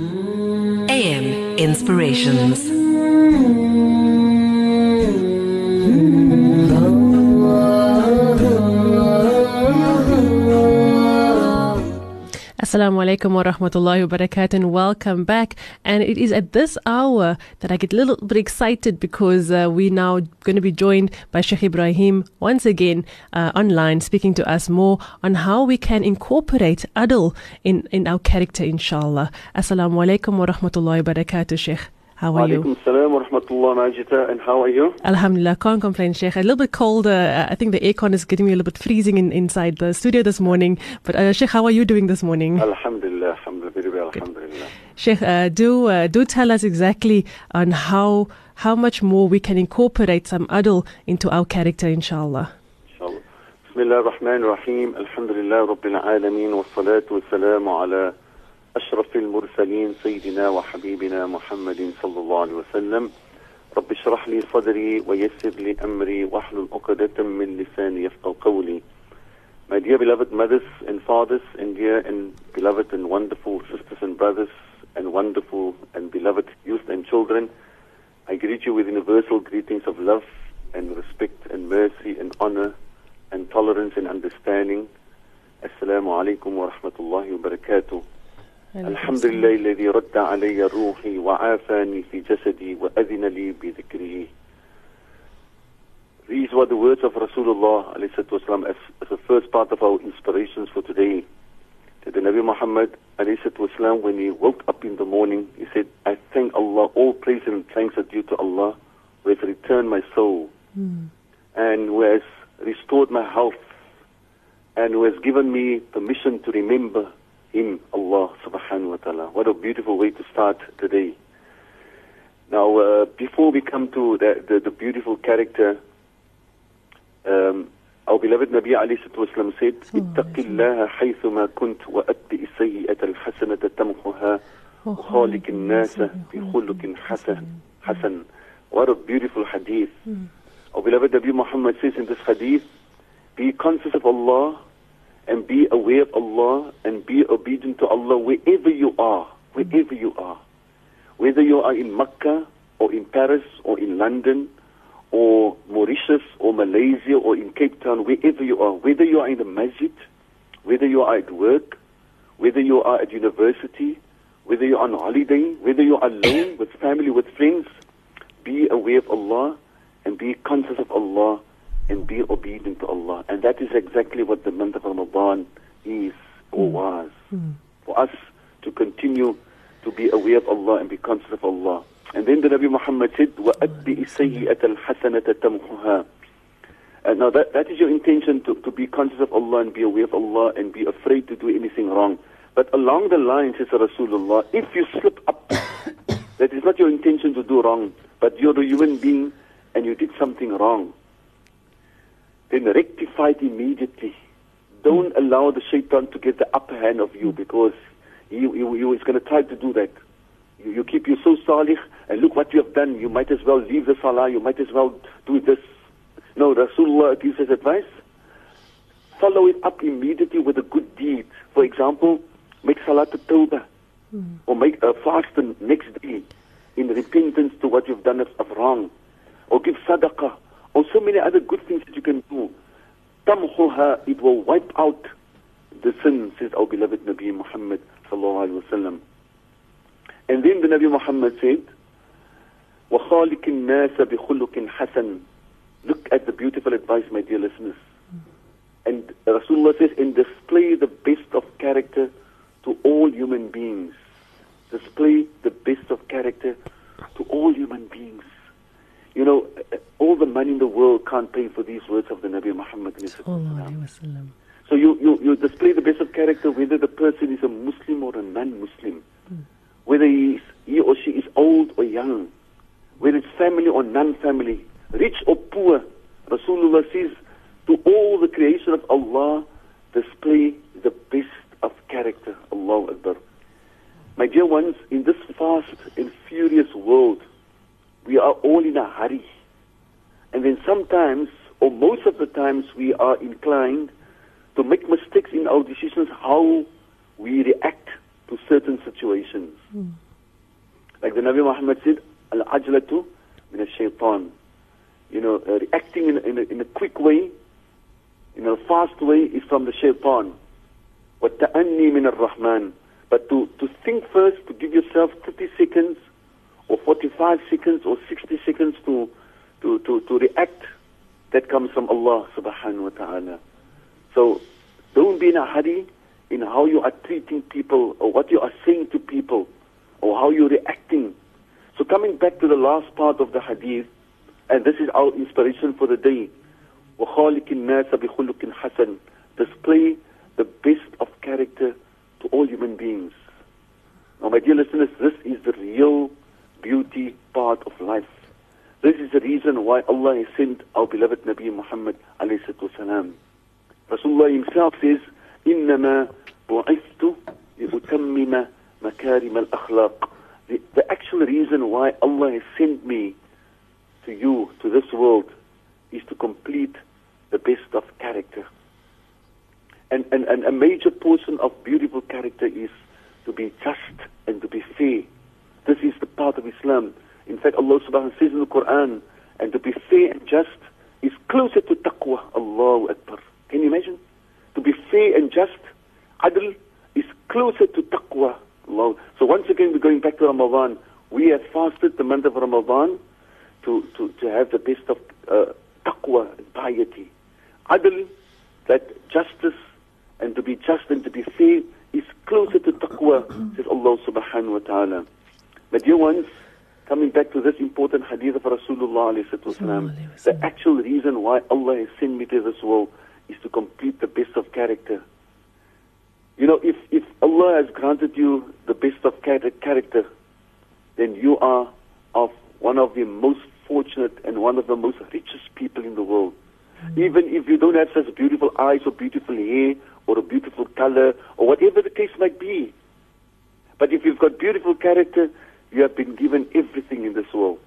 AM Inspirations. Assalamu alaikum wa rahmatullahi wa barakatuh and welcome back. And it is at this hour that I get a little bit excited because uh, we're now going to be joined by Sheikh Ebrahiem once again uh, online speaking to us more on how we can incorporate adl in, in our character inshallah. Assalamu alaikum wa rahmatullahi wa barakatuh Sheikh. How are you? Rahmatullah Majida, and how are you? Alhamdulillah, can't complain, Sheikh. A little bit colder. Uh, I think the aircon is getting me a little bit freezing in, inside the studio this morning. But uh, Sheikh, how are you doing this morning? Alhamdulillah, alhamdulillah, very well, alhamdulillah. Sheikh, uh, do uh, do tell us exactly on how how much more we can incorporate some adl into our character, inshallah. Inshallah. Bismillah ar-Rahman ar-Rahim. Alhamdulillah, Rabbil Alameen, wa salatu wa salamu ala أشرف المرسلين سيدنا وحبيبنا محمد صلى الله عليه وسلم رب اشرح لي صدري ويسر لي أمري واحلل عقدة من لساني يفقه قولي My dear beloved mothers and fathers and dear and beloved and wonderful sisters and brothers and wonderful and beloved youth and children, I greet you with universal greetings of love and respect and mercy and honor and tolerance and understanding. Assalamu alaikum wa rahmatullahi wa barakatuh. الحمد لله الذي رد علي روحي وعافاني في جسدي وأذن لي بذكره. These were the words of Rasulullah والسلام, as, as the first part of our inspirations for today. That the Nabi Muhammad والسلام, when he woke up in the morning, he said, I thank Allah, all praise and thanks are due to Allah, who has returned my soul Mm. and who has restored my health and who has given me permission to remember him, Allah subhanahu wa ta'ala. What a beautiful way to start the day. Now, uh, before we come to the, the, the beautiful character, um, our beloved Nabi Ali Wasallam said, اتق الله حيثما كنت وأتبع السيئة الحسنة تمحها وخالق الناس بخلق حسن حسن. What a beautiful hadith. Our beloved Nabi Muhammad says in this hadith, be conscious of Allah and be aware of Allah and be obedient to Allah wherever you are, wherever you are. Whether you are in Mecca or in Paris or in London or Mauritius or Malaysia or in Cape Town, wherever you are, whether you are in the masjid, whether you are at work, whether you are at university, whether you're on holiday, whether you're alone with family, with friends, be aware of Allah and be conscious of Allah and be obedient to Allah. And that is exactly what the month of Ramadan is or was. For us to continue to be aware of Allah and be conscious of Allah. And then the Nabi Muhammad said, وَأَدِّئِ السَّيِّئَةَ الْحَسَنَةَ تَمْحُهَا and now that, that is your intention to, to be conscious of Allah and be aware of Allah and be afraid to do anything wrong. But along the line, says Rasulullah, if you slip up, that is not your intention to do wrong, but you're a human being and you did something wrong, then rectify it immediately. Don't hmm. allow the shaitan to get the upper hand of you because he, he, he is going to try to do that. You, you keep you so salih and look what you have done. You might as well leave the salah. You might as well do this. No, Rasulullah gives us advice. Follow it up immediately with a good deed. For example, make salat at tawbah hmm. or make a fast the next day in repentance to what you've done of, of wrong or give sadaqah or so many other good things that you can do. Tamhuha, it will wipe out the sin, says our beloved Nabi Muhammad sallallahu alaihi wasallam. And then the Nabi Muhammad said, وَخَالِقِ النَّاسَ بِخُلُقٍ حَسَنٍ Look at the beautiful advice, my dear listeners. And Rasulullah says, and display the best of character to all human beings. Display the best of character to all human beings. You know, all the money in the world can't pay for these words of the Nabi Muhammad. Sallallahu alaihi wasallam. So you, you, you display the best of character whether the person is a Muslim or a non-Muslim, hmm. whether he, is, he or she is old or young, whether it's family or non-family, rich or poor. Rasulullah says to all the creation of Allah, display the best of character. Allahu Akbar. My dear ones, in this fast and furious world, we are all in a hurry. And then sometimes, or most of the times, we are inclined to make mistakes in our decisions how we react to certain situations. the Nabi Muhammad said, Al-ajlatu min al-shaytan. You know, uh, reacting in, in, a, in a quick way, in a fast way, is from the shaitan. وَالتَّأَنِّي مِنَ الرَّحْمَنِ But to, to think first, to give yourself 30 seconds, or 45 seconds, or 60 seconds to, to, to, to react, that comes from Allah subhanahu wa ta'ala. So, don't be in a hurry in how you are treating people, or what you are saying to people, or how you're reacting. So coming back to the last part of the hadith, and this is our inspiration for the day, وَخَالِقِ النَّاسَ بِخُلُقٍ حَسَنٍ Display the best of character to all human beings. Now, my dear listeners, this is the real beauty part of life. This is the reason why Allah has sent our beloved Nabi Muhammad alayhi salatu wasalam. Rasulullah himself says, إِنَّمَا بُعِثْتُ لِأُتَمِّمَ مَكَارِمَ الْأَخْلَاقِ the, the actual reason why Allah has sent me to you, to this world, is to complete the best of character. And, and, and a major portion of beautiful character is to be just and to be fair. this is the part of Islam. In fact, Allah subhanahu wa ta'ala says in the Quran, and to be fair and just is closer to taqwa. Allahu Akbar. Can you imagine? To be fair and just, adl, is closer to taqwa. Allah. So once again, we're going back to Ramadan. We have fasted the month of Ramadan to, to, to have the best of uh, taqwa and piety. Adl, that justice and to be just and to be fair is closer to taqwa, says Allah subhanahu wa ta'ala. But dear ones, coming back to this important hadith of Rasulullah wasalam, the actual reason why Allah has sent me to this world is to complete the best of character. You know, if, if Allah has granted you the best of character, then you are of one of the most fortunate and one of the most richest people in the world. Even if you don't have such beautiful eyes or beautiful hair or a beautiful color or whatever the case might be. But if you've got beautiful character, you have been given everything in this world.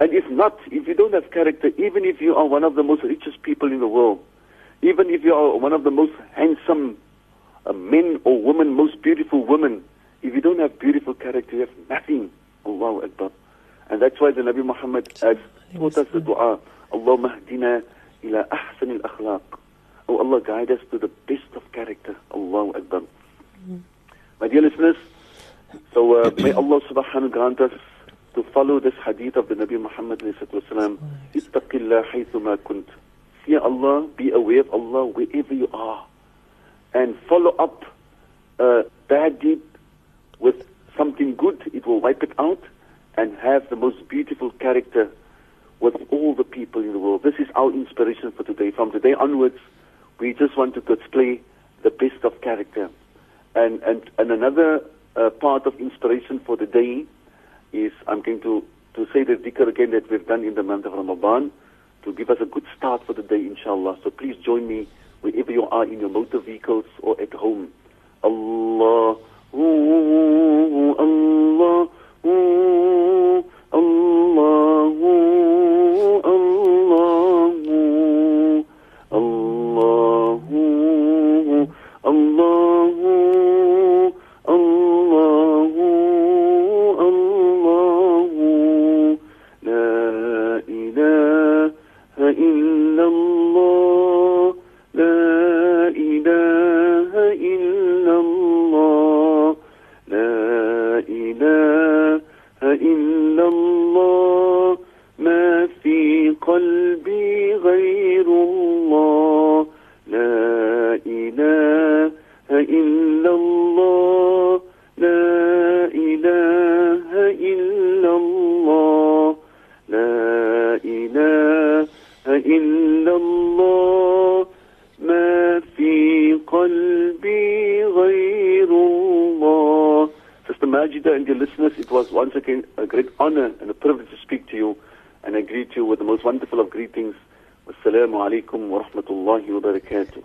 And if not, if you don't have character, even if you are one of the most richest people in the world, even if you are one of the most handsome uh, men or women, most beautiful women, if you don't have beautiful character, you have nothing. Allahu Akbar. And that's why the Nabi Muhammad has taught us the dua, Allahumma hdina ila ahsan al-akhlaq. Oh Allah, guide us to the best of character. Allahu Akbar. My dear listeners, so uh, may Allah subhanahu wa ta'ala grant us to follow this hadith of the Nabi Muhammad wasalam. Haythuma kunt. Fear Allah, be aware of Allah wherever you are. And follow up a bad deed with something good, it will wipe it out and have the most beautiful character with all the people in the world. This is our inspiration for today. From today onwards, we just want to display the best of character. And, and, and another uh, part of inspiration for the day is I'm going to, to say the dhikr again that we've done in the month of Ramadan to give us a good start for the day, inshallah. So please join me wherever you are in your motor vehicles or at home. Allah, Allah, قلبي غير الله لا إله إلا الله لا إله إلا الله لا إله إلا الله ما في قلبي غير الله Sister Majida and dear listeners, it was once again a great honor and a privilege to speak to you and I greet you with the most wonderful of greetings. Wassalamu alaikum wa rahmatullahi wa barakatuh.